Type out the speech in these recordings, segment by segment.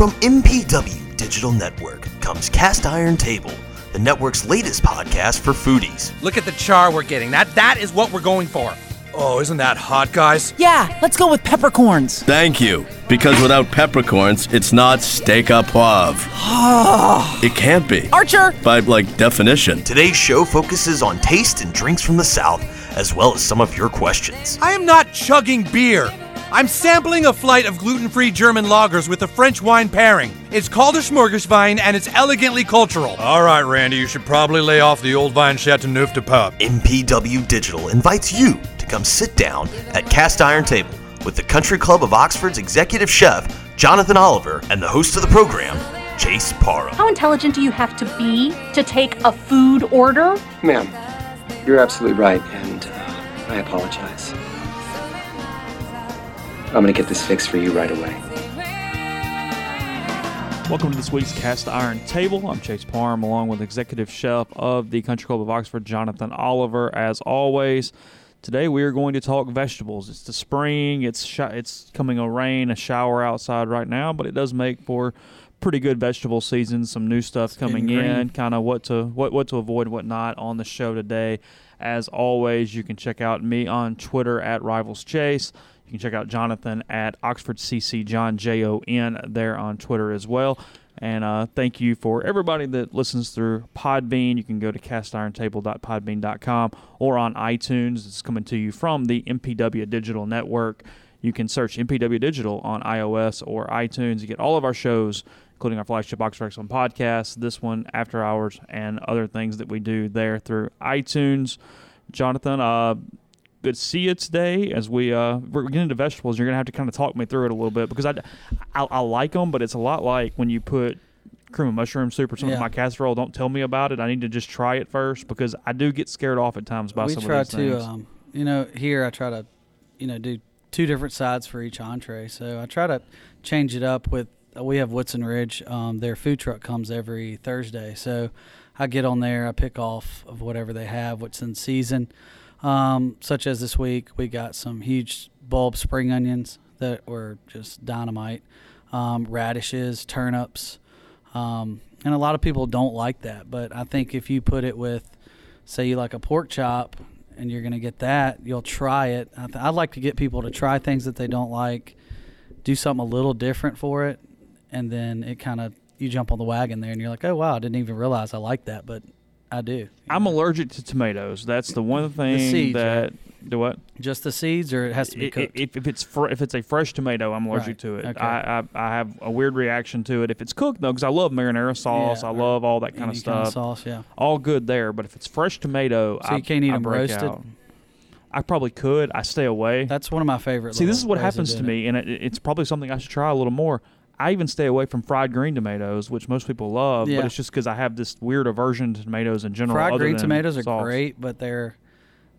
From MPW Digital Network comes Cast Iron Table, the network's latest podcast for foodies. Look at the char we're getting. That that is what we're going for. Oh, isn't that hot, guys? Yeah, let's go with peppercorns. Thank you. Because without peppercorns, it's not steak au poivre. it can't be. Archer! By, like, definition. Today's show focuses on taste and drinks from the South, as well as some of your questions. I am not chugging beer. I'm sampling a flight of gluten-free German lagers with a French wine pairing. It's called a Smorgaswein, and it's elegantly cultural. All right, Randy, you should probably lay off the old vine chateau Chateauneuf du Pape. MPW Digital invites you to come sit down at Cast Iron Table with the Country Club of Oxford's executive chef, Jonathan Oliver, and the host of the program, Chase Parham. How intelligent do you have to be to take a food order? Ma'am, you're absolutely right, and uh, I apologize. I'm gonna get this fixed for you right away. Welcome to this week's Cast Iron Table. I'm Chase Parham, along with Executive Chef of the Country Club of Oxford, Jonathan Oliver. As always, today we are going to talk vegetables. It's the spring. It's sh- it's coming a rain, a shower outside right now, but it does make for pretty good vegetable season. Some new stuff coming in, kind of what to what what to avoid, what not on the show today. As always, you can check out me on Twitter at Rivals Chase. You can check out Jonathan at Oxford CC John J O N there on Twitter as well. And uh, thank you for everybody that listens through Podbean. You can go to castirontable.podbean.com or on iTunes. It's coming to you from the MPW Digital Network. You can search MPW Digital on iOS or iTunes. You get all of our shows, including our flagship Oxford Excellent podcast, this one, After Hours, and other things that we do there through iTunes. Jonathan, uh, good see you today. As we uh, we're getting into vegetables, you're gonna have to kind of talk me through it a little bit because I, I, I like them, but it's a lot like when you put cream of mushroom soup or something in my casserole. Don't tell me about it. I need to just try it first because I do get scared off at times by we some try of these to, things. um, you know, here I try to, you know, do two different sides for each entree. So I try to change it up with. uh, We have Woodson Ridge. Um, their food truck comes every Thursday, so I get on there. I pick off of whatever they have, what's in season. Um, such as this week, we got some huge bulb spring onions that were just dynamite, um, radishes, turnips, um, and a lot of people don't like that. But I think if you put it with, say, you like a pork chop, and you're going to get that, you'll try it. I th- I'd like to get people to try things that they don't like, do something a little different for it, and then it kind of you jump on the wagon there, and you're like, oh wow, I didn't even realize I like that, but I do. I'm allergic to tomatoes. That's the one thing seeds, that do what Just the seeds, or it has to be cooked. If, if it's fr- if it's a fresh tomato, I'm allergic Right. to it. Okay. I, I I have a weird reaction to it if it's cooked though, because I love marinara sauce. Yeah, I love all that kind of stuff. Kind of sauce, yeah. All good there, but if it's fresh tomato, So I, you can't eat I 'em break roasted? out. I probably could. I stay away. That's one of my favorite. See, this is what happens to me, and it, it's probably something I should try a little more. I even stay away from fried green tomatoes, which most people love, Yeah. but it's just because I have this weird aversion to tomatoes in general. Fried green tomatoes are sauce. great, but they're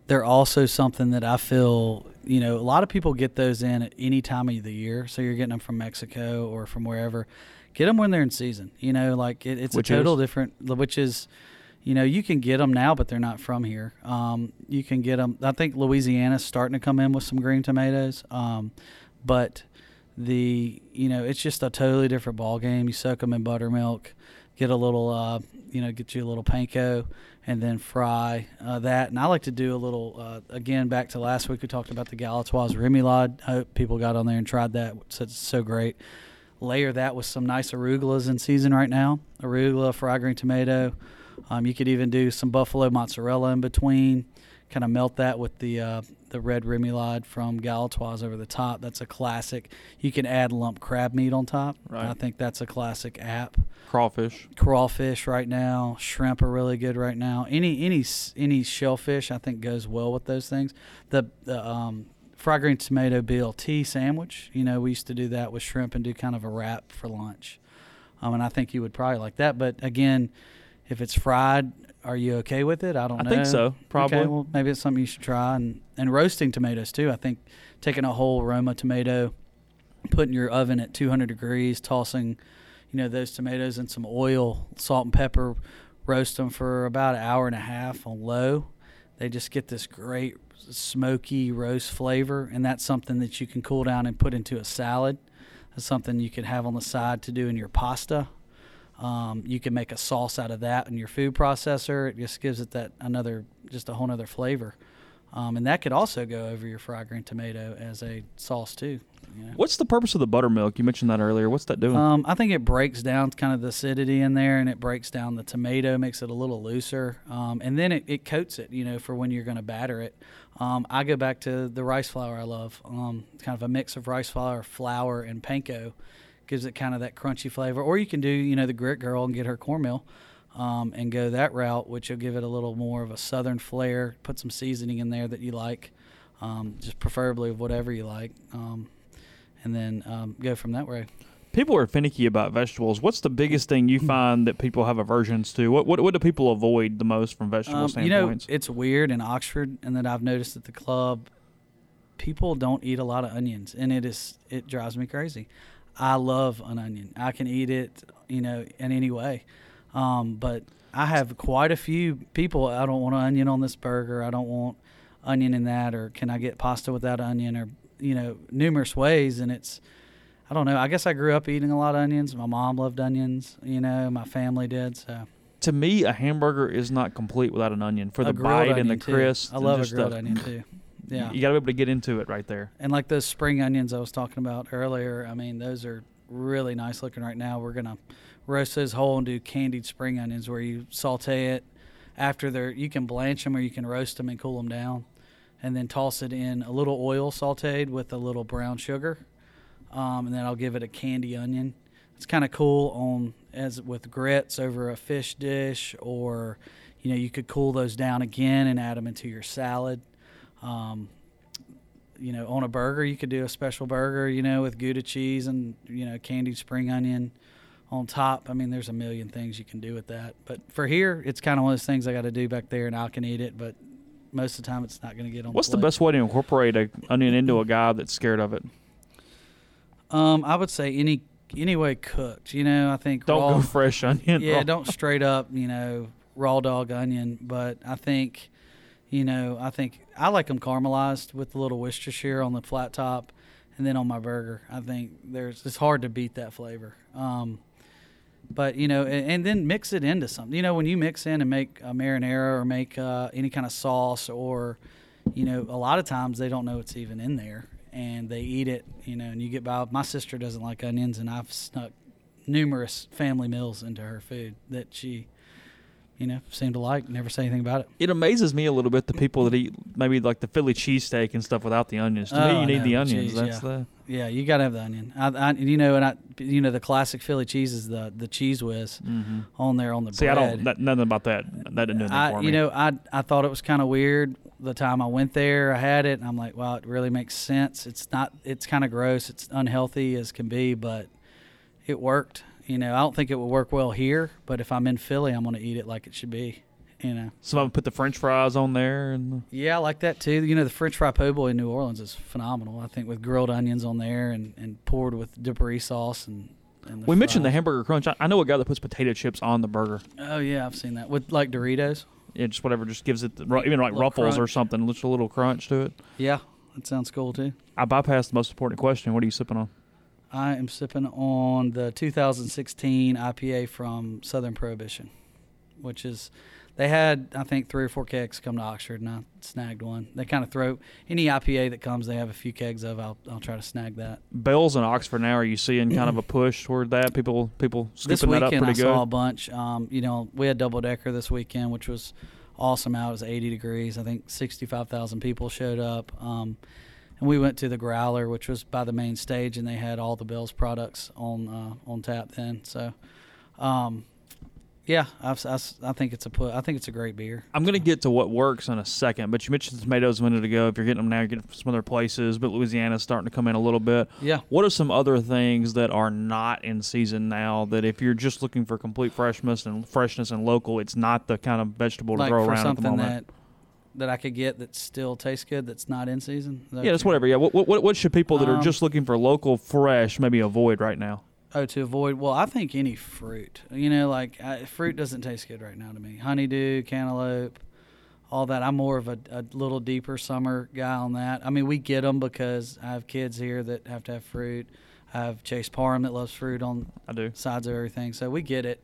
they're also something that I feel you know a lot of people get those in at any time of the year. So you're getting them from Mexico or from wherever. Get them when they're in season. You know, like it, it's Which a total is? different. Which is, you know, you can get them now, but they're not from here. Um, you can get them. I think Louisiana's starting to come in with some green tomatoes. Um, but the you know it's just a totally different ball game. You soak them in buttermilk, get a little uh, you know get you a little panko, and then fry uh, that. And I like to do a little uh, again back to last week we talked about the Galatoire's remoulade. I hope people got on there and tried that. It's so great. Layer that with some nice arugulas in season right now. Arugula, fried green tomato. Um, you could even do some buffalo mozzarella in between. Kind of melt that with the uh, the red remoulade from Galatoire's over the top. That's a classic. You can add lump crab meat on top. Right. I think that's a classic app. Crawfish. Crawfish right now. Shrimp are really good right now. Any any any shellfish I think goes well with those things. The the um, fried green tomato BLT sandwich. You know we used to do that with shrimp and do kind of a wrap for lunch. Um, and I think you would probably like that. But again, if it's fried, are you okay with it? I don't I know. I think so, probably. Okay, well, maybe it's something you should try. And, and roasting tomatoes, too. I think taking a whole Roma tomato, putting your oven at 200 degrees, tossing, you know, those tomatoes in some oil, salt and pepper, roast them for about an hour and a half on low. They just get this great smoky roast flavor, and that's something that you can cool down and put into a salad. It's something you could have on the side to do in your pasta. Um, you can make a sauce out of that in your food processor. It just gives it that another, just a whole other flavor. Um, and that could also go over your fried green tomato as a sauce too. you know. What's the purpose of the buttermilk? You mentioned that earlier. What's that doing? Um, I think it breaks down kind of the acidity in there, and it breaks down the tomato, makes it a little looser, um, and then it, it coats it. You know, for when you're going to batter it. Um, I go back to the rice flour I love. Um, kind of a mix of rice flour, flour, and panko gives it kind of that crunchy flavor. Or you can do you know the grit girl and get her cornmeal. Um, and go that route, which will give it a little more of a southern flair. Put some seasoning in there that you like, um, just preferably of whatever you like, um, and then um, go from that way. people are finicky about vegetables. What's the biggest thing you find that people have aversions to? What what, what do people avoid the most from vegetable Um, you know, it's weird in Oxford, and that I've noticed at the club, people don't eat a lot of onions, and it is it drives me crazy. I love an onion. I can eat it, you know, in any way. Um, but I have quite a few people. I don't want an onion on this burger. I don't want onion in that, or can I get pasta without onion, or you know, numerous ways. And it's, I don't know. I guess I grew up eating a lot of onions. My mom loved onions. You know, my family did. So to me, a hamburger is not complete without an onion for the bite and the crisp. I love a grilled the- onion too. Yeah. You got to be able to get into it right there. And like those spring onions I was talking about earlier, I mean, those are really nice looking right now. We're gonna roast those whole and do candied spring onions, where you saute it after they're. You can blanch them or you can roast them and cool them down, and then toss it in a little oil sautéed with a little brown sugar, um, and then I'll give it a candy onion. It's kind of cool on as with grits over a fish dish, or you know you could cool those down again and add them into your salad. Um, you know, on a burger, you could do a special burger, you know, with Gouda cheese and, you know, candied spring onion on top. I mean, there's a million things you can do with that. But for here, it's kind of one of those things I got to do back there and I can eat it, but most of the time it's not going to get on What's the plate. best way to incorporate a onion into a guy that's scared of it? Um, I would say any any way cooked. You know, I think Don't raw, go fresh onion. yeah, don't straight up, you know, raw dog onion. But I think, you know, I think I like them caramelized with a little Worcestershire on the flat top, and then on my burger. I think there's it's hard to beat that flavor. Um, but you know, and, and then mix it into something. You know, when you mix in and make a marinara or make uh, any kind of sauce, or you know, a lot of times they don't know it's even in there, and they eat it. You know, and you get by. My sister doesn't like onions, and I've snuck numerous family meals into her food that she, you know, seemed to like. Never say anything about it. It amazes me a little bit the people that eat maybe like the Philly cheesesteak and stuff without the onions. To Oh, me, you need the onions. cheese, That's yeah. the Yeah, you gotta have the onion. I, I, you know, and I, you know, the classic Philly cheese is the the cheese whiz on there on the Mm-hmm. see. bread. I don't that, nothing about that. That didn't do anything I, for me. you know, I I thought it was kind of weird the time I went there. I had it, and I'm like, wow, it really makes sense. It's not. It's kind of gross. It's unhealthy as can be, but it worked. You know, I don't think it would work well here, but if I'm in Philly, I'm gonna eat it like it should be. You know. Some of them put the French fries on there, and Yeah, I like that too. You know, the French fry po' boy in New Orleans is phenomenal. I think with grilled onions on there and, and poured with debris sauce and. and we mentioned the hamburger crunch. I, I know a guy that puts potato chips on the burger. Oh yeah, I've seen that with like Doritos. Yeah, just whatever, just gives it the, even like ruffles or something, just a little crunch to it. Yeah, that sounds cool too. I bypassed the most important question. What are you sipping on? I am sipping on the 2016 IPA from Southern Prohibition, which is they had I think three or four kegs come to Oxford, and I snagged one. They kind of throw any IPA that comes, they have a few kegs of. I'll I'll try to snag that. Bell's in Oxford now. Are you seeing kind of a push toward that? People, people this scooping that up weekend I pretty good. saw a bunch. Um, you know, we had double decker this weekend, which was awesome. Out it was 80 degrees. I think 65,000 people showed up. Um, and we went to the Growler, which was by the main stage, and they had all the Bell's products on uh, on tap then. So, um, yeah, I've, I, I think it's a put. I think it's a great beer. I'm going to get to what works in a second, but you mentioned the tomatoes a minute ago. If you're getting them now, you're getting them from some other places, but Louisiana's starting to come in a little bit. Yeah. What are some other things that are not in season now that if you're just looking for complete freshness and freshness and local, it's not the kind of vegetable to like throw around at the moment? that that I could get that still tastes good. That's not in season. That yeah, you're- whatever. Yeah, what, what what should people that are Um, just looking for local fresh maybe avoid right now? Oh, to avoid. Well, I think any fruit. You know, like I, fruit doesn't taste good right now to me. Honeydew, cantaloupe, all that. I'm more of a, a little deeper summer guy on that. I mean, we get them because I have kids here that have to have fruit. I have Chase Parham that loves fruit on I do. sides of everything. So we get it,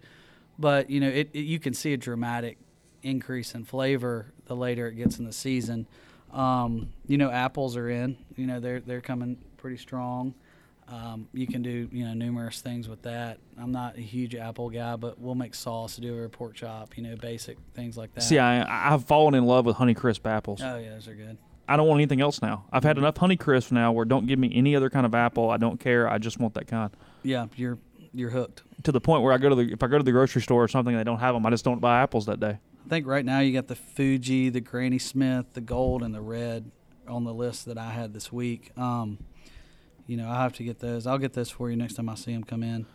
but you know, it, it you can see a dramatic increase in flavor the later it gets in the season. Um, you know, apples are in. You know, they're they're coming pretty strong. Um, you can do you know numerous things with that. I'm not a huge apple guy, but we'll make sauce, do a pork chop, you know, basic things like that. See, I I've fallen in love with Honeycrisp apples. oh yeah, those are good. I don't want anything else now. I've had enough Honeycrisp now where don't give me any other kind of apple. I don't care. I just want that kind. Yeah, you're you're hooked. To the point where I go to the if I go to the grocery store or something and they don't have them, I just don't buy apples that day. I think right now you got the Fuji, the Granny Smith, the gold, and the red on the list that I had this week. Um, you know, I have to get those. I'll get those for you next time I see them come in.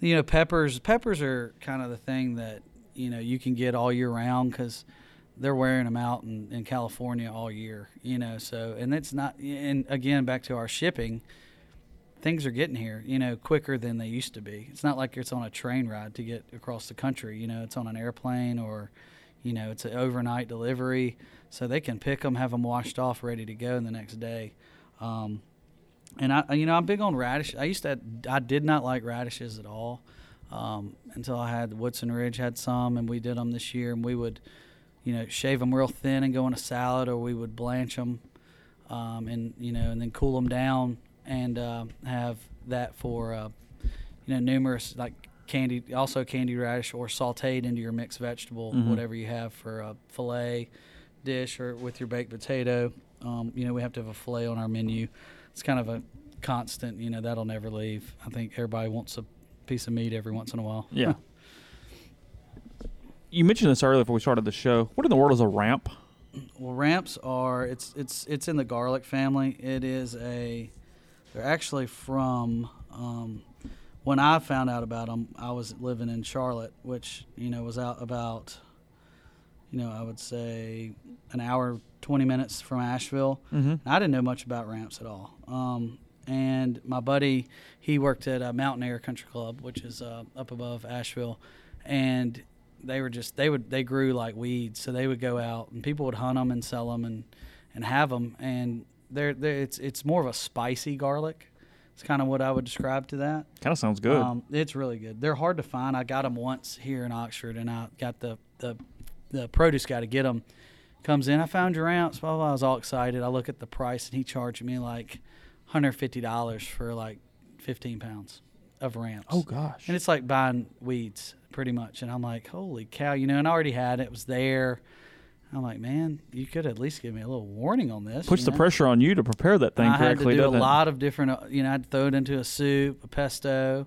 You know, peppers. Peppers are kind of the thing that you know you can get all year round because they're wearing them out in, in California all year. You know, so and it's not. And again, back to our shipping. Things are getting here, you know, quicker than they used to be. It's not like it's on a train ride to get across the country. You know, it's on an airplane or, you know, it's an overnight delivery, so they can pick them, have them washed off, ready to go in the next day. Um, and I, you know, I'm big on radish. I used to, I did not like radishes at all um, until I had Woodson Ridge had some, and we did them this year, and we would, you know, shave them real thin and go in a salad, or we would blanch them, um, and you know, and then cool them down and uh, have that for, uh, you know, numerous like candied, also candied radish or sautéed into your mixed vegetable, Mhm. whatever you have for a fillet dish or with your baked potato. Um, you know, we have to have a fillet on our menu. It's kind of a constant. You know, that'll never leave. I think everybody wants a piece of meat every once in a while. Yeah. you mentioned this earlier before we started the show. What in the world is a ramp? Well, ramps are it's it's it's in the garlic family. It is a they're actually from um, when I found out about them. I was living in Charlotte, which you know was out about you know I would say an hour twenty minutes from Asheville. Mhm. I didn't know much about ramps at all. Um, and my buddy, he worked at a Mountain Air Country Club, which is uh, up above Asheville, and they were just they would they grew like weeds. So they would go out and people would hunt them and sell them and and have them. And they're, they're it's it's more of a spicy garlic. It's kind of what I would describe to that. Kind of sounds good. Um, it's really good. They're hard to find. I got them once here in Oxford, and I got the the, the produce guy to get them. Comes in, I found your ounce. Blah, blah, blah. I was all excited. I look at the price, and he charged me like hundred fifty dollars for like fifteen pounds of ramps. oh gosh. And it's like buying weeds, pretty much. And I'm like, holy cow, you know. And I already had it; it was there. I'm like, man, you could at least give me a little warning on this. Puts the know? pressure on you to prepare that thing I had to do a lot of different, uh, you know, I'd throw it into a soup, a pesto,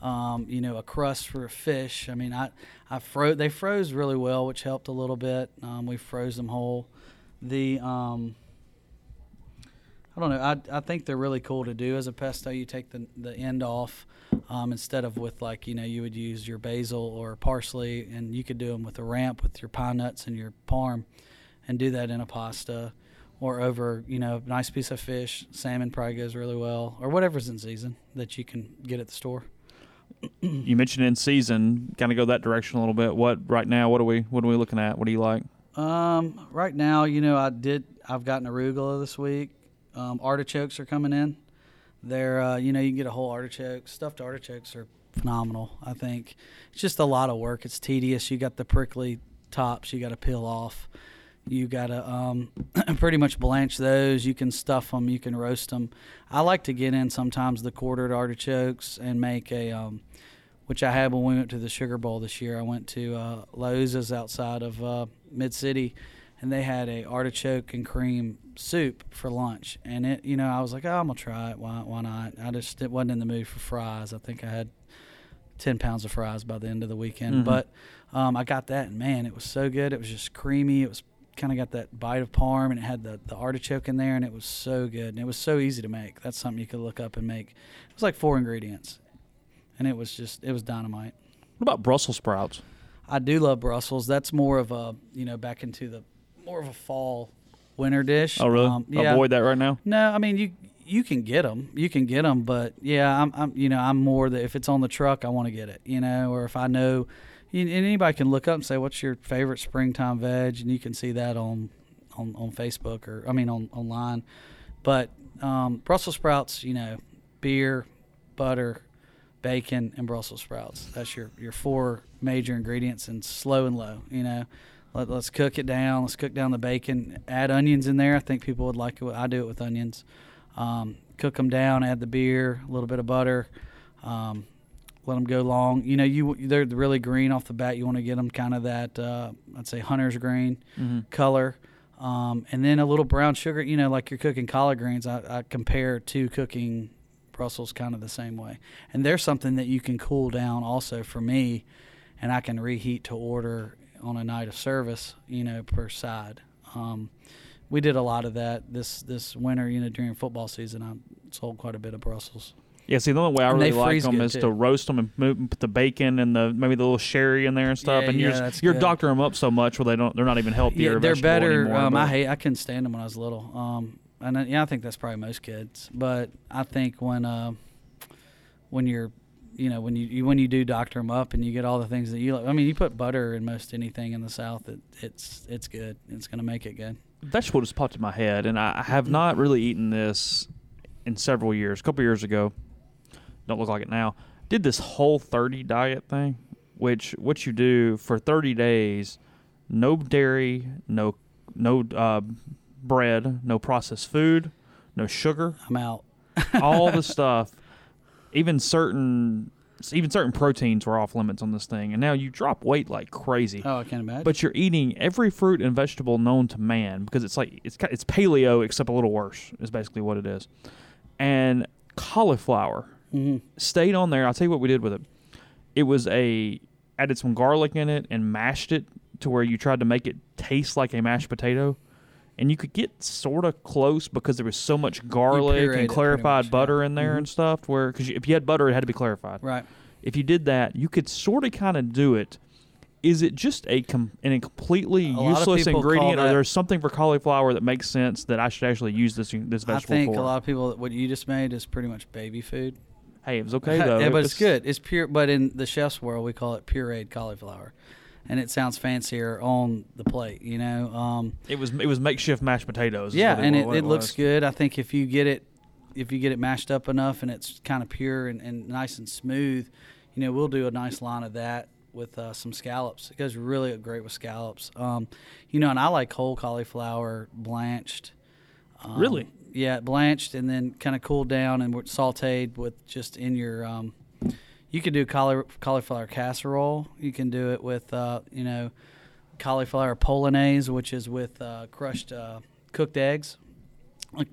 um, you know, a crust for a fish. I mean, I, I froze, they froze really well, which helped a little bit. Um, we froze them whole. The, um, I don't know. I, I think they're really cool to do as a pesto. You take the, the end off um, instead of with like you know you would use your basil or parsley, and you could do them with a ramp with your pine nuts and your parm, and do that in a pasta, or over you know a nice piece of fish. Salmon probably goes really well, or whatever's in season that you can get at the store. You mentioned in season, kind of go that direction a little bit. What right now? What are we? What are we looking at? What do you like? Um, right now, you know, I did. I've gotten arugula this week. Um, artichokes are coming in. They're, uh, you know, you can get a whole artichoke. Stuffed artichokes are phenomenal. I think it's just a lot of work. It's tedious. You got the prickly tops. You got to peel off. You got to um, pretty much blanch those. You can stuff them. You can roast them. I like to get in sometimes the quartered artichokes and make a, um, which I had when we went to the Sugar Bowl this year. I went to uh, Liuzza's outside of uh, Mid City, and they had a artichoke and cream soup for lunch. And it, you know, I was like, oh, I'm gonna try it. Why, why not? I just it wasn't in the mood for fries. I think I had ten pounds of fries by the end of the weekend. Mhm. But um, I got that, and man, it was so good. It was just creamy. It was kind of got that bite of parm, and it had the, the artichoke in there, and it was so good. And it was so easy to make. That's something you could look up and make. It was like four ingredients, and it was just it was dynamite. What about Brussels sprouts? I do love Brussels. That's more of a you know back into the more of a fall winter dish. Oh, really? Um, yeah. Avoid that right now. No, I mean you you can get them. You can get them, but yeah, I'm, I'm you know I'm more that if it's on the truck, I want to get it. You know, or if I know, you- and anybody can look up and say what's your favorite springtime veg, and you can see that on on, on Facebook or I mean on online. But um, Brussels sprouts, you know, beer, butter, bacon, and Brussels sprouts. That's your your four major ingredients, and slow and low. You know, Let, let's cook it down. Let's cook down the bacon. Add onions in there. I think people would like it. I do it with onions. Um, cook them down. Add the beer, a little bit of butter. Um, let them go long. You know, you they're really green off the bat. You want to get them kind of that uh, I'd say hunter's green color, um, and then a little brown sugar. You know, like you're cooking collard greens. I, I compare to cooking Brussels kind of the same way. And there's something that you can cool down also for me, and I can reheat to order on a night of service. You know, per side. Um, we did a lot of that this this winter. You know, during football season, I sold quite a bit of Brussels. Yeah, see, the only way I And really like them is too. to roast them and move, put the bacon and the maybe the little sherry in there and stuff. Yeah, and you're yeah, just, you're good. doctoring them up so much where they don't they're not even healthy Yeah, they're better. Anymore, um, I hate. I couldn't stand them when I was little. Um, and I, yeah, I think that's probably most kids. But I think when uh, when you're, you know, when you, you when you do doctor them up and you get all the things that you like. I mean, you put butter in most anything in the South. It, it's it's good. It's gonna make it good. vegetable just popped in my head, and I have not really eaten this in several years. A couple years ago, don't look like it now. Did this whole 30 diet thing, which what you do for 30 days, no dairy, no no uh, bread, no processed food, no sugar, I'm out. all the stuff, even certain even certain proteins were off limits on this thing, and now you drop weight like crazy. Oh, I can't imagine. But you're eating every fruit and vegetable known to man because it's like it's it's paleo except a little worse is basically what it is. And cauliflower Mm-hmm. stayed on there. I'll tell you what we did with it. It was a added some garlic in it and mashed it to where you tried to make it taste like a mashed potato. And you could get sort of close because there was so much garlic and clarified much, butter yeah. in there Mhm. and stuff. Where because if you had butter, it had to be clarified right. if you did that, you could sort of kind of do it. Is it just a com- an completely A useless ingredient, or there's something for cauliflower that makes sense that I should actually use this this vegetable? I think for? a lot of people what you just made is pretty much baby food. hey, it was okay though. yeah, It but was- it's good. It's pure. But in the chef's world, we call it pureed cauliflower, and it sounds fancier on the plate. You know. Um, It was it was makeshift mashed potatoes. yeah, and it, what it looks good. I think if you get it, if you get it mashed up enough and it's kind of pure and, and nice and smooth, you know, we'll do a nice line of that with uh, some scallops. It goes really great with scallops. Um, you know, and I like whole cauliflower blanched. Um, Really? Yeah, blanched and then kind of cooled down and sautéed with just in your. Um, you can do cauli- cauliflower casserole. You can do it with, uh, you know, cauliflower polonaise, which is with uh, crushed uh, cooked eggs.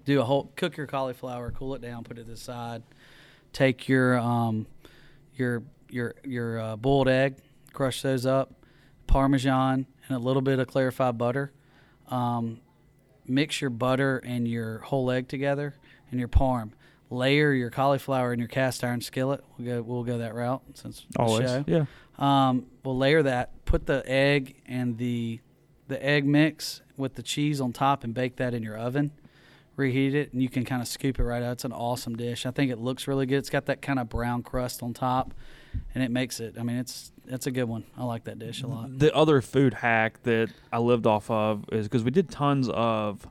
Do a whole cook your cauliflower, cool it down, put it aside. Take your um, your your your uh, boiled egg, crush those up, parmesan and a little bit of clarified butter. Um, mix your butter and your whole egg together and your parm. Layer your cauliflower in your cast iron skillet. We'll go we'll go that route since Always, show. yeah. Um, we'll layer that. Put the egg and the the egg mix with the cheese on top and bake that in your oven. Reheat it and you can kind of scoop it right out. It's an awesome dish. I think it looks really good. It's got that kind of brown crust on top, and it makes it. I mean, it's it's a good one. I like that dish a lot. The other food hack that I lived off of is because we did tons of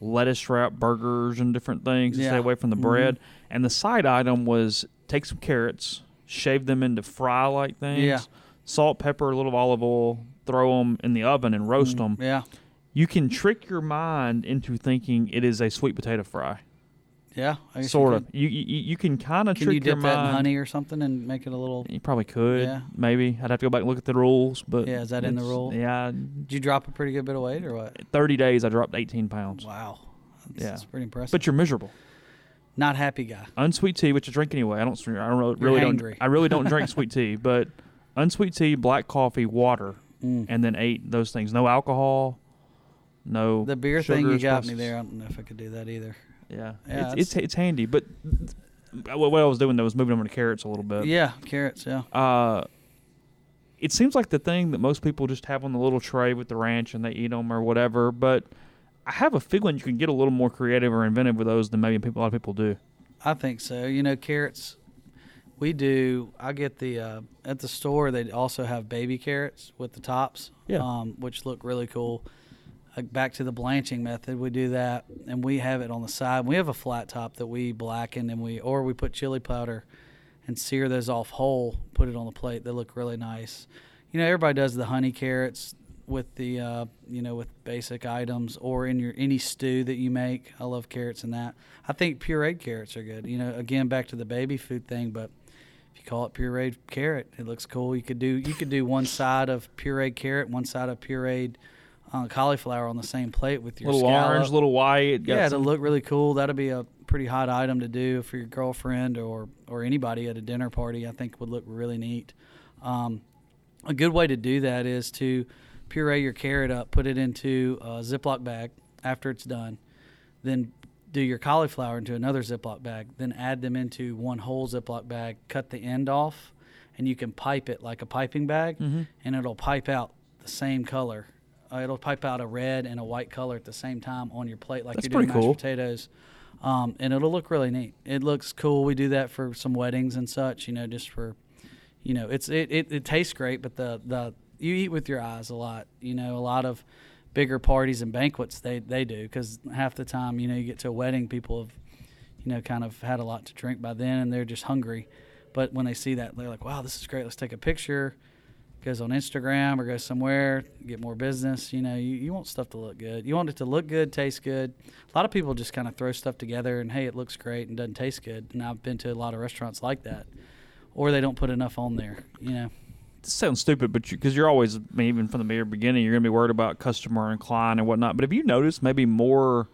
lettuce wrap burgers and different things to stay away from the Mhm. bread. And the side item was take some carrots, shave them into fry like things, Yeah. salt, pepper, a little olive oil, throw them in the oven and roast them. Mm, Yeah, You can trick your mind into thinking it is a sweet potato fry. Yeah. I guess Sort could. of. You, you you can kind of Can trick you your dip that in mind. honey or something and make it a little? You probably could. Yeah. Maybe I'd have to go back and look at the rules, but Yeah, is that in the it's- rule? Yeah, Did you drop a pretty good bit of weight or what? 30 days I dropped 18 pounds. Wow, that's, Yeah. that's pretty impressive. But you're miserable. not happy guy. Unsweet tea, which I drink anyway. I don't. I don't really, really don't. I really don't drink sweet tea, but unsweet tea, black coffee, water, Mm. and then ate those things. No alcohol. No. The beer thing you got me there. I don't know if I could do that either. Yeah, Yeah, it's, it's it's handy, but what I was doing though was moving over to carrots a little bit. yeah, carrots. Yeah. Uh, it seems like the thing that most people just have on the little tray with the ranch and they eat them or whatever. But I have a feeling you can get a little more creative or inventive with those than maybe people, a lot of people do. I think so. You know, carrots. We do. I get the uh, at the store. They also have baby carrots with the tops, Yeah. um, which look really cool. Back to the blanching method, we do that, and we have it on the side. We have a flat top that we blacken, and we or we put chili powder and sear those off whole. Put it on the plate. They look really nice. You know, everybody does the honey carrots with the uh, you know with basic items or in your any stew that you make. I love carrots in that. I think pureed carrots are good. You know, again back to the baby food thing, but if you call it pureed carrot, it looks cool. You could do you could do one side of pureed carrot, one side of pureed uh, cauliflower on the same plate with your little scallop. orange, little white. got Yeah, some- it'll look really cool. That'll be a pretty hot item to do for your girlfriend or or anybody at a dinner party. I think would look really neat. Um, a good way to do that is to puree your carrot up, put it into a Ziploc bag after it's done, then do your cauliflower into another Ziploc bag, then add them into one whole Ziploc bag, cut the end off, and you can pipe it like a piping bag, Mm-hmm. and it'll pipe out the same color. Uh, it'll pipe out a red and a white color at the same time on your plate, like That's you're doing pretty mashed cool. potatoes. Um, and it'll look really neat. It looks cool. We do that for some weddings and such, you know, just for, you know, it's it, it, it tastes great, but the the you eat with your eyes a lot. You know, a lot of bigger parties and banquets they they do because half the time, you know, you get to a wedding, people have, you know, kind of had a lot to drink by then, and they're just hungry. But when they see that, they're like, "Wow, this is great. Let's take a picture." Goes on Instagram or goes somewhere, get more business. You know, you, you want stuff to look good. You want it to look good, taste good. A lot of people just kind of throw stuff together and hey, it looks great and doesn't taste good. And I've been to a lot of restaurants like that, or they don't put enough on there. You know, this sounds stupid, but because you, are always, I mean, even from the very beginning, you're going to be worried about customer incline and whatnot. But have you noticed maybe more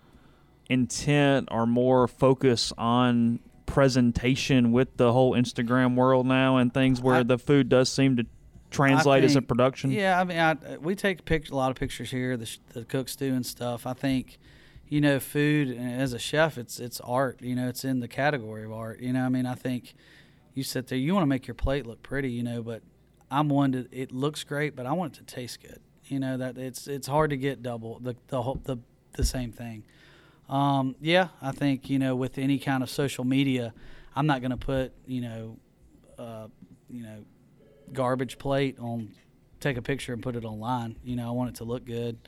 intent or more focus on presentation with the whole Instagram world now and things where I- the food does seem to translate I as a production? Yeah, I mean, I, we take pic- a lot of pictures here, the, the cooks do and stuff. I think, you know, food as a chef, it's it's art. You know, it's in the category of art. You know, I mean, I think you sit there, you want to make your plate look pretty, you know, but I'm one to. It looks great, but I want it to taste good. You know that it's it's hard to get double the the whole, the the same thing. Um, yeah, I think you know with any kind of social media, I'm not going to put you know, uh, you know, garbage plate on, take a picture and put it online. You know, I want it to look good,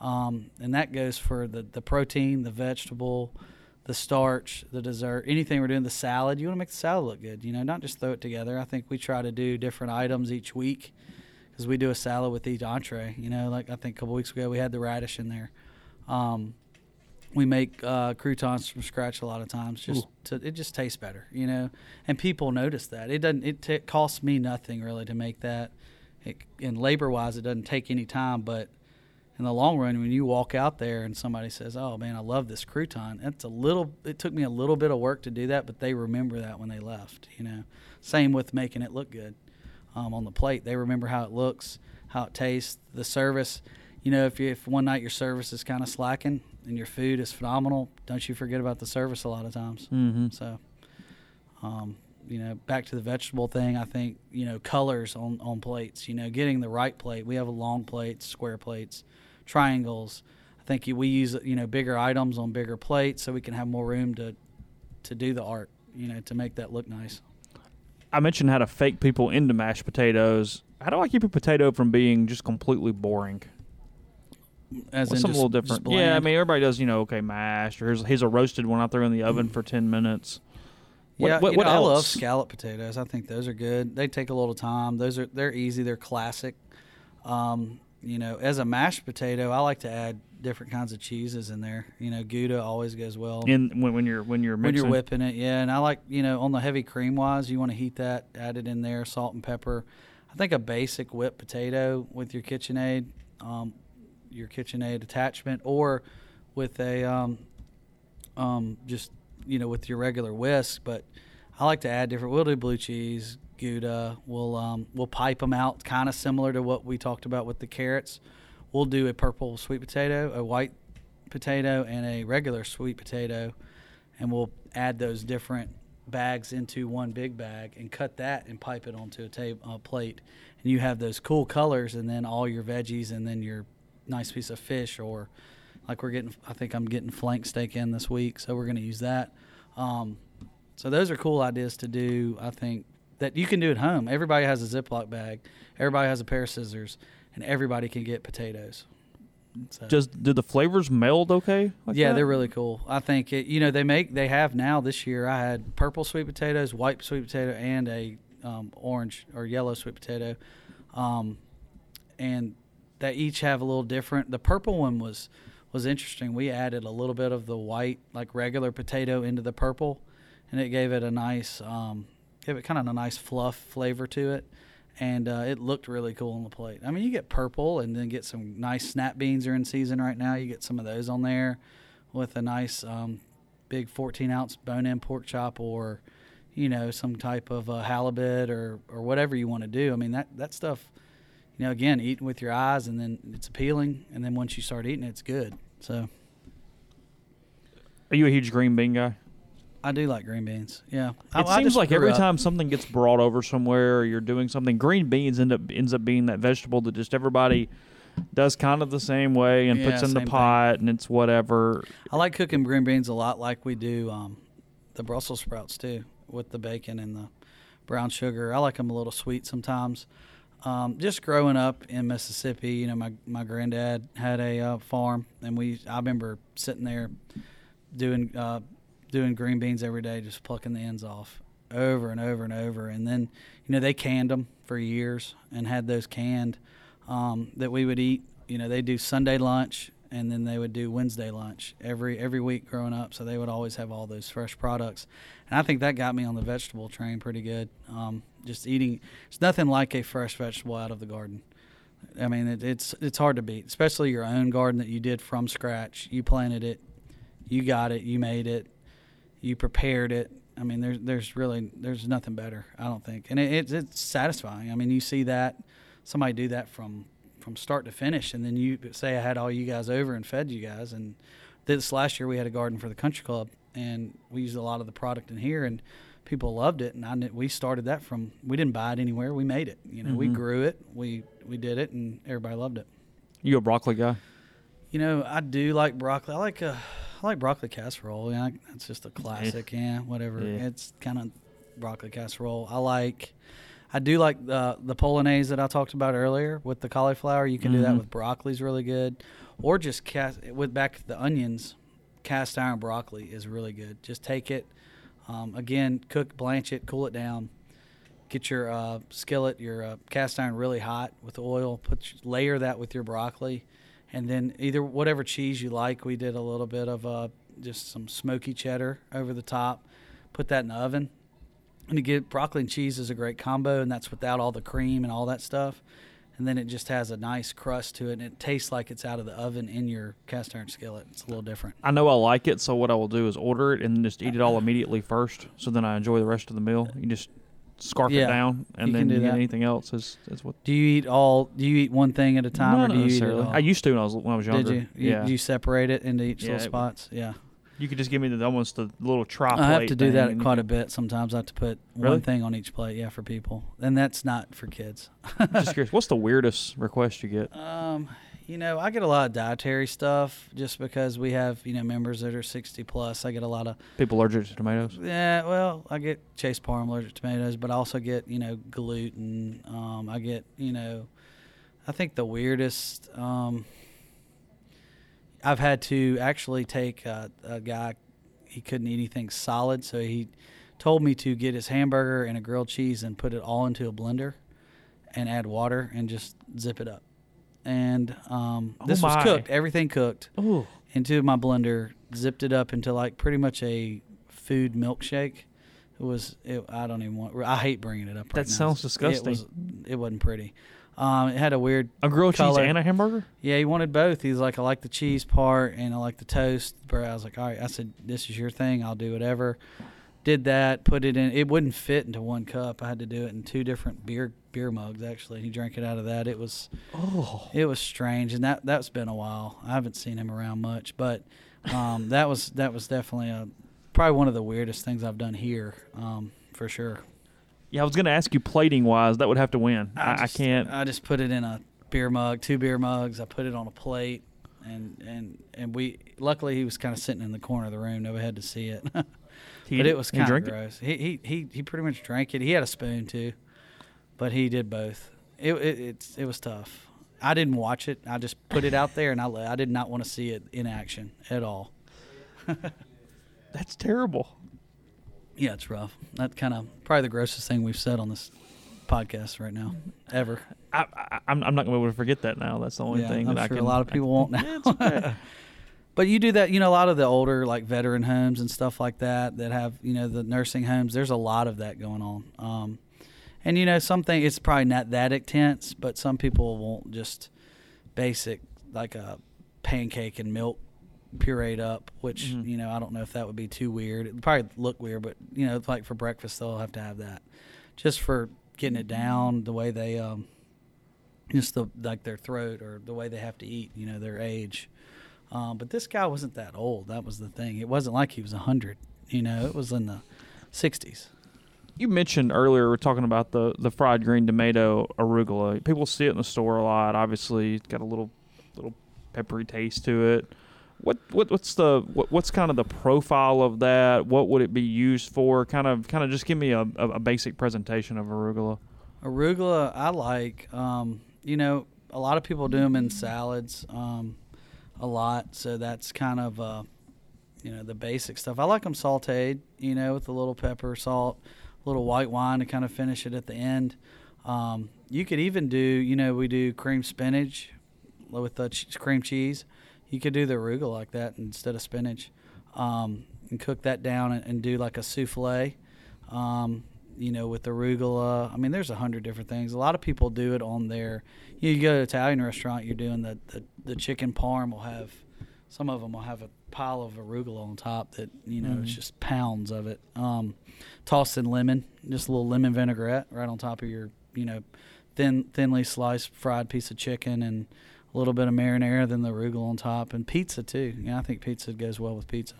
um, and that goes for the the protein, the vegetable, the starch, the dessert, anything we're doing. The salad, you want to make the salad look good. You know, not just throw it together. I think we try to do different items each week because we do a salad with each entree. You know, like I think a couple weeks ago we had the radish in there. Um, we make uh, croutons from scratch a lot of times. Just to, it just tastes better, you know. And people notice that it doesn't. It t- costs me nothing really to make that. It, and labor wise, it doesn't take any time. But in the long run, when you walk out there and somebody says, "Oh man, I love this crouton," it's a little. It took me a little bit of work to do that, but they remember that when they left. You know. Same with making it look good um, on the plate. They remember how it looks, how it tastes, the service. You know, if you, if one night your service is kind of slacking and your food is phenomenal, don't you forget about the service a lot of times. Mm-hmm. So, um, you know, back to the vegetable thing, I think you know colors on on plates. You know, getting the right plate. We have a long plates, square plates, triangles. I think we use you know bigger items on bigger plates so we can have more room to to do the art. You know, to make that look nice. I mentioned how to fake people into mashed potatoes. How do I keep a potato from being just completely boring? As in something a little different. Yeah, I mean, everybody does, you know, okay, mashed, or here's, here's a roasted one I threw in the oven for 10 minutes. What, yeah, what, what know, I love scallop potatoes. I think those are good. They take a little time. Those are they're easy. They're classic. Um, you know, as a mashed potato, I like to add different kinds of cheeses in there. You know, Gouda always goes well in when, when you're when you're when you're whipping it. Yeah, and I like you know on the heavy cream wise, you want to heat that, add it in there, salt and pepper. I think a basic whipped potato with your KitchenAid, um, your KitchenAid attachment, or with a um, um, just you know with your regular whisk. But I like to add different. We'll do blue cheese, Gouda. We'll um, we'll pipe them out, kind of similar to what we talked about with the carrots. We'll do a purple sweet potato, a white potato, and a regular sweet potato, and we'll add those different bags into one big bag and cut that and pipe it onto a table uh, plate, and you have those cool colors, and then all your veggies, and then your nice piece of fish or like we're getting i think i'm getting flank steak in this week so we're going to use that um, so those are cool ideas to do i think that you can do at home everybody has a ziploc bag everybody has a pair of scissors and everybody can get potatoes So. Just did the flavors meld okay? like yeah, that? they're really cool. I think it, you know they make they have now this year. I had purple sweet potatoes, white sweet potato, and a um, orange or yellow sweet potato, um, and they each have a little different. The purple one was was interesting. We added a little bit of the white, like regular potato, into the purple, and it gave it a nice, um, gave it kind of a nice fluff flavor to it, and uh, it looked really cool on the plate. I mean, you get purple, and then get some nice snap beans are in season right now. You get some of those on there, with a nice um, big 14 ounce bone-in pork chop or you know some type of uh, halibut or or whatever you want to do. I mean that that stuff you know, again, eating with your eyes, and then it's appealing, and then once you start eating, it, it's good. So Are you a huge green bean guy? I do like green beans. Yeah, It I seems just like every up- time something gets brought over somewhere or you're doing something, green beans end up ends up being that vegetable that just everybody does kind of the same way and Yeah, puts in the same thing. pot and it's whatever. I like cooking green beans a lot, like we do um, the Brussels sprouts too, with the bacon and the brown sugar. I like them a little sweet sometimes. Um, just growing up in Mississippi, you know, my my granddad had a uh, farm, and we I remember sitting there doing uh, doing green beans every day, just plucking the ends off over and over and over. And then, you know, they canned them for years and had those canned um, that we would eat. You know, they do Sunday lunch and then they would do Wednesday lunch every every week growing up. So they would always have all those fresh products, and I think that got me on the vegetable train pretty good. Um, just eating, it's nothing like a fresh vegetable out of the garden. I mean, it, it's it's hard to beat, especially your own garden that you did from scratch. You planted it, you got it, you made it, you prepared it. I mean, there's there's really there's nothing better. I don't think, and it, it's it's satisfying. I mean, you see that somebody do that from from start to finish, and then you say I had all you guys over and fed you guys. And this last year we had a garden for the country club, and we used a lot of the product in here, and people loved it. And I we started that from we didn't buy it anywhere, we made it. You know, we Mhm. grew it, we we did it, and everybody loved it. You a broccoli guy? You know, I do like broccoli. I like uh, I like broccoli casserole. Yeah, it's just a classic. Yeah, whatever. Yeah. It's kind of broccoli casserole. I like. I do like the the polonaise that I talked about earlier with the cauliflower. You can do that Mhm. with broccoli's really good, or just cast with back the onions. Cast iron broccoli is really good. Just take it, um, again, cook, blanch it, cool it down. Get your uh, skillet, your uh, cast iron really hot with oil. Put layer that with your broccoli, and then either whatever cheese you like. We did a little bit of uh, just some smoky cheddar over the top. Put that in the oven, and to get broccoli and cheese is a great combo, and that's without all the cream and all that stuff. And then it just has a nice crust to it, and it tastes like it's out of the oven in your cast iron skillet. It's a little different. I know I like it, so what I will do is order it and just eat it all immediately first. So then I enjoy the rest of the meal. You just scarf Yeah, it down, and then do you anything else is is what. Do you eat all? Do you eat one thing at a time, Not or do you eat it all? I used to when I was when I was younger. Did you? you? Yeah. You separate it into each Yeah, little it- spots. Yeah. You could just give me the almost the little tri I have to do that quite a bit. Sometimes I have to put Really? one thing on each plate. Yeah, for people, and that's not for kids. Just curious, what's the weirdest request you get? Um, you know, I get a lot of dietary stuff just because we have you know members that are sixty plus. I get a lot of People allergic to tomatoes. yeah. Well, I get Chase Parham allergic to tomatoes, but I also get you know gluten. Um, I get you know, I think the weirdest. Um, I've had to actually take a, a guy. He couldn't eat anything solid, so he told me to get his hamburger and a grilled cheese and put it all into a blender and add water and just zip it up. And um, Oh this was cooked, everything cooked Ooh. into my blender, zipped it up into like pretty much a food milkshake. It was. It, I don't even want. I hate bringing it up. Right That now. sounds It disgusting. was. It wasn't pretty. Um, it had a weird A grilled cheese and a hamburger. Yeah, he wanted both. He's like, I like the cheese part and I like the toast. But I was like, all right. I said, this is your thing. I'll do whatever. Did that. Put it in. It wouldn't fit into one cup. I had to do it in two different beer beer mugs. Actually, he drank it out of that. It was. Oh. It was strange, and that that's been a while. I haven't seen him around much, but um, that was that was definitely a probably one of the weirdest things I've done here, um, for sure. Yeah, I was gonna ask you plating wise, that would have to win. I, I just- can't. I just put it in a beer mug, two beer mugs. I put it on a plate, and and and we. Luckily, he was kind of sitting in the corner of the room. Nobody had to see it. but it was kind of drank it? gross. He, he he he pretty much drank it. He had a spoon too, but he did both. It it it's, it was tough. I didn't watch it. I just put it out there, and I I did not want to see it in action at all. That's terrible. Yeah, it's rough. That kind of probably the grossest thing we've said on this podcast right now, ever. I, I, I'm, I'm not going to be able to forget that now. That's the only yeah, thing I'm that I sure can. a lot of people won't now. Yeah, okay. But you do that, you know, a lot of the older like veteran homes and stuff like that that have, you know, the nursing homes. There's a lot of that going on. Um, and you know, something it's probably not that intense, but some people won't just basic like a pancake and milk pureed up, which Mhm. you know I don't know if that would be too weird. It'd probably look weird, but you know, like for breakfast they'll have to have that, just for getting it down the way they um, just the like their throat or the way they have to eat. You know, their age. Um, but this guy wasn't that old. That was the thing. It wasn't like he was a hundred. You know, it was in the '60s. You mentioned earlier we're talking about the the fried green tomato arugula. People see it in the store a lot. Obviously, it's got a little little peppery taste to it. What what what's the what, what's kind of the profile of that? What would it be used for? Kind of kind of just give me a, a, a basic presentation of arugula. Arugula, I like. Um, you know, a lot of people do them in salads um, a lot, so that's kind of uh, you know the basic stuff. I like them sautéed, you know, with a little pepper, salt, a little white wine to kind of finish it at the end. Um, you could even do, you know, we do cream spinach with the cream cheese. You could do the arugula like that instead of spinach, um, and cook that down and, and do like a souffle. Um, you know, with arugula. I mean, there's a hundred different things. A lot of people do it on their. You, know, you go to an Italian restaurant, you're doing the, the the chicken parm will have. Some of them will have a pile of arugula on top that you know it's Mhm. just pounds of it. Um, tossed in lemon, just a little lemon vinaigrette right on top of your you know thin thinly sliced fried piece of chicken and a little bit of marinara, then the arugula on top, and pizza too. Yeah, I think pizza goes well with pizza.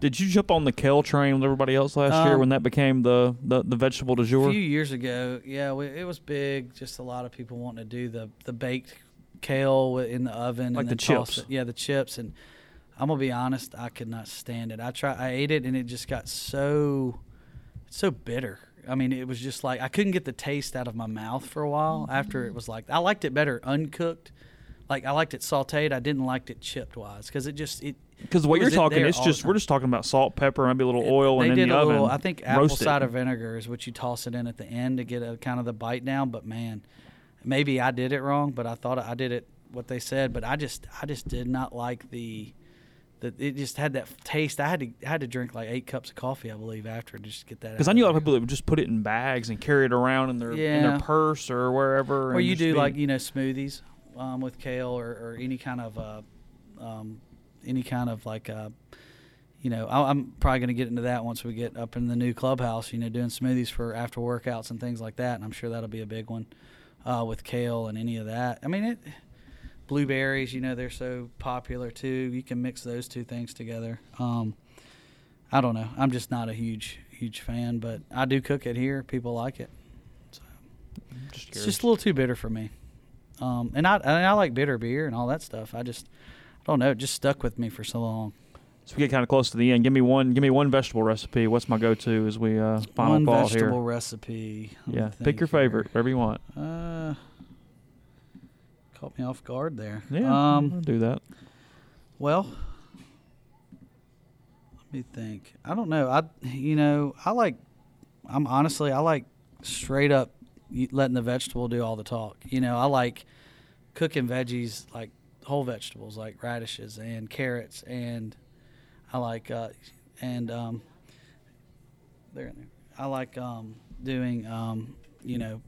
Did you jump on the kale train with everybody else last year Um, when that became the, the, the vegetable du jour? A few years ago, yeah, we, it was big. Just a lot of people wanting to do the the baked kale in the oven, Like and the chips. Yeah, the chips, and I'm gonna be honest, I could not stand it. I try, I ate it, and it just got so so bitter. I mean, it was just like I couldn't get the taste out of my mouth for a while. After it was like I liked it better uncooked. Like I liked it sautéed. I didn't like it chipped wise because it just it. Because what you're talking, it's just we're just talking about salt, pepper, maybe a little oil, they and in the oven. little. I think apple it. cider vinegar is what you toss it in at the end to get a kind of the bite down. But man, maybe I did it wrong, but I thought I did it what they said. But I just I just did not like the. The, it just had that taste. I had to I had to drink like eight cups of coffee, I believe, after to just get that. Because I knew a lot of people that would just put it in bags and carry it around in their in their purse or wherever. Or you do be- like you know smoothies um, with kale or, or any kind of uh, um, any kind of like uh, you know I, I'm probably going to get into that once we get up in the new clubhouse. You know, doing smoothies for after workouts and things like that, and I'm sure that'll be a big one uh, with kale and any of that. I mean it. Blueberries, you know, they're so popular too. You can mix those two things together. Um, I don't know. I'm just not a huge, huge fan, but I do cook it here. People like it. just It's just a little too bitter for me. Um, and I and I like bitter beer and all that stuff. I just I don't know. It just stuck with me for so long. So we get kind of close to the end. Give me one. Give me one vegetable recipe. What's my go-to as we uh, final One vegetable here? recipe. Let Yeah, pick your favorite, whatever you want. Uh, caught me off guard there. Yeah, I'll Um. do that. Well, let me think. I don't know. I you know I like. I'm honestly I like straight up letting the vegetable do all the talk. You know I like cooking veggies like whole vegetables like radishes and carrots and I like uh, and um, they're in there. I like um, doing um, you know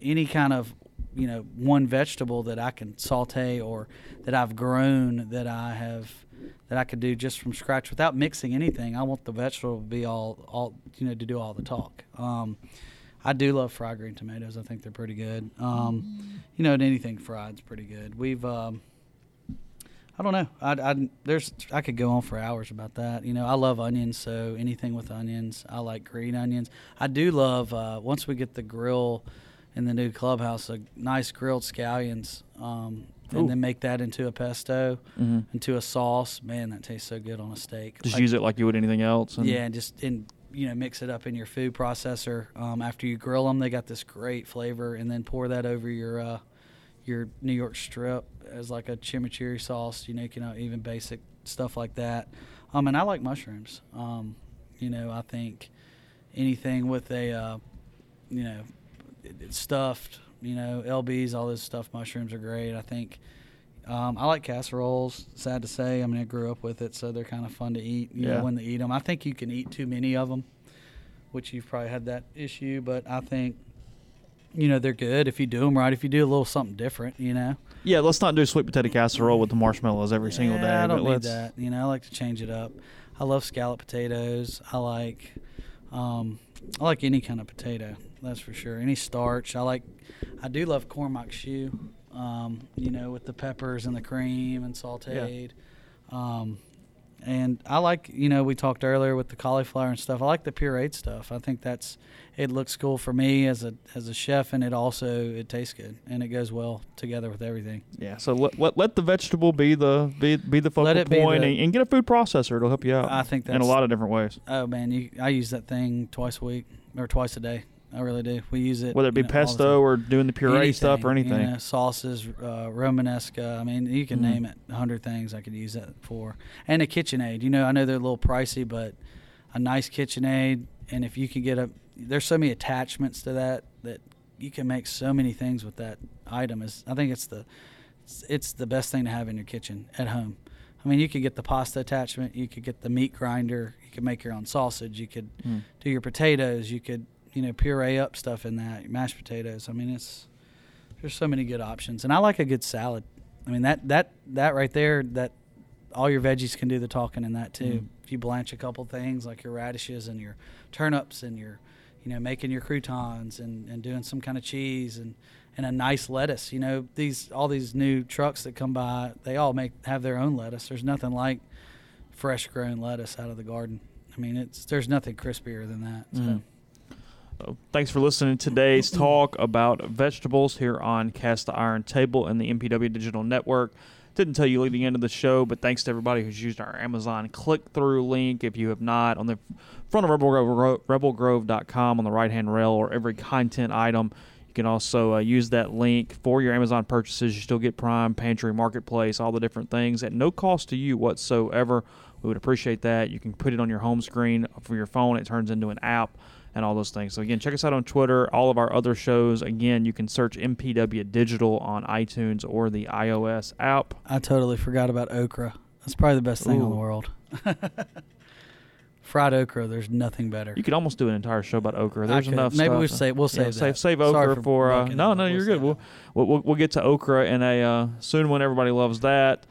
any kind of you know one vegetable that I can saute or that I've grown that I have that I could do just from scratch without mixing anything. I want the vegetable to be all all you know to do all the talk. Um, I do love fried green tomatoes. I think they're pretty good. Um, you know, and anything fried's pretty good. We've um, I don't know. I, I there's I could go on for hours about that. You know, I love onions, so anything with onions. I like green onions. I do love uh, once we get the grill in the new clubhouse, a nice grilled scallions, um, and then make that into a pesto, hmm into a sauce. Man, that tastes so good on a steak. Just Like- use it like you would anything else. And yeah, and just in you know mix it up in your food processor. Um, after you grill them, they got this great flavor, and then pour that over your uh, your New York strip as like a chimichurri sauce. You know, you can uh, even basic stuff like that. Um, and I like mushrooms. Um, you know, I think anything with a, uh, you know, stuffed. You know, lbs, all this stuff. mushrooms are great. I think. Um, I like casseroles. Sad to say, I mean, I grew up with it, so they're kind of fun to eat. You Yeah. know, when they eat them, I think you can eat too many of them, which you've probably had that issue. But I think, you know, they're good if you do them right. If you do a little something different, you know. Yeah, let's not do sweet potato casserole with the marshmallows every single day. I don't need that. You know, I like to change it up. I love scallop potatoes. I like, um, I like any kind of potato. That's for sure. Any starch. I like. I do love corn maque choux. Um, you know, with the peppers and the cream and sautéed. Um, and I like, you know, we talked earlier with the cauliflower and stuff. I like the pureed stuff. I think that's it looks cool for me as a as a chef, and it also it tastes good and it goes well together with everything. Yeah, so let, let, let the vegetable be the be, be the focal Let it be point the- and, and get a food processor. It'll help you out. I think that's, in a lot of different ways. Oh man, you I use that thing twice a week or twice a day. I really do. We use it Whether it be you know, pesto or doing the puree stuff or anything. you know, sauces, uh, Romanesca. I mean, you can Mhm. name it. A hundred things I could use that for. And a KitchenAid. You know, I know they're a little pricey, but a nice KitchenAid, and if you can get a, there's so many attachments to that that you can make so many things with that item. Is I think it's the, it's, the best thing to have in your kitchen at home. I mean, you could get the pasta attachment, you could get the meat grinder, you could make your own sausage, you could Hmm. do your potatoes, you could, you know, puree up stuff in that, mashed potatoes. I mean, it's there's so many good options, and I like a good salad. I mean, that that that right there, that all your veggies can do the talking in that too. Mhm. If you blanch a couple things like your radishes and your turnips and your, you know, making your croutons and, and doing some kind of cheese and, and a nice lettuce. You know, these all these new trucks that come by, they all make have their own lettuce. There's nothing like fresh grown lettuce out of the garden. I mean, it's there's nothing crispier than that. So. Mhm. Thanks for listening to today's talk about vegetables here on Cast the Iron Table and the MPW Digital Network. Didn't tell you leading into the show, but thanks to everybody who's used our Amazon click-through link. If you have not, on the front of Rebel Grove, rebelgrove.com on the right-hand rail or every content item, you can also uh, use that link for your Amazon purchases. You still get Prime, Pantry, Marketplace, all the different things at no cost to you whatsoever. We would appreciate that. You can put it on your home screen for your phone. It turns into an app and all those things. So again, check us out on Twitter. All of our other shows. Again, you can search MPW Digital on iTunes or the iOS app. I totally forgot about okra. That's probably the best thing in the world. Fried okra, there's nothing better. You could almost do an entire show about okra. There's enough. Maybe stuff. we'll save- we'll Yeah, save save that. save Sorry okra for for. Uh, no, no, you're good. We'll, we'll we'll we'll get to okra in a uh, soon when everybody loves that.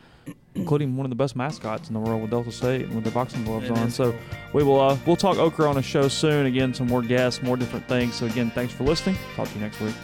Including one of the best mascots in the world with Delta State and with the boxing gloves It on. is So we will uh, we'll talk okra on a show soon. Again, some more guests, more different things. So again, thanks for listening. Talk to you next week.